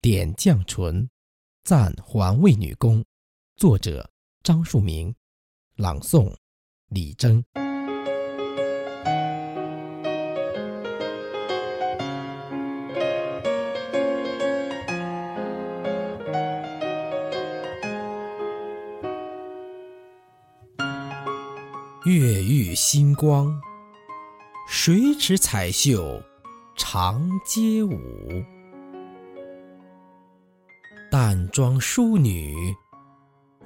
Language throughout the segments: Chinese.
点绛唇，赞环卫女工。作者：张树明。朗诵：李征。月遇星光，水池彩绣长街舞。淡妆淑女，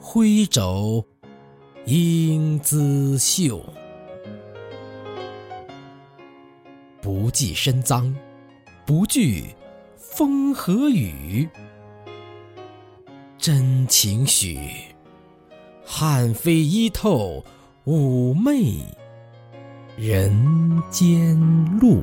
挥肘英姿秀。不计身脏，不惧风和雨，真情许，汉妃衣透。妩媚人间路。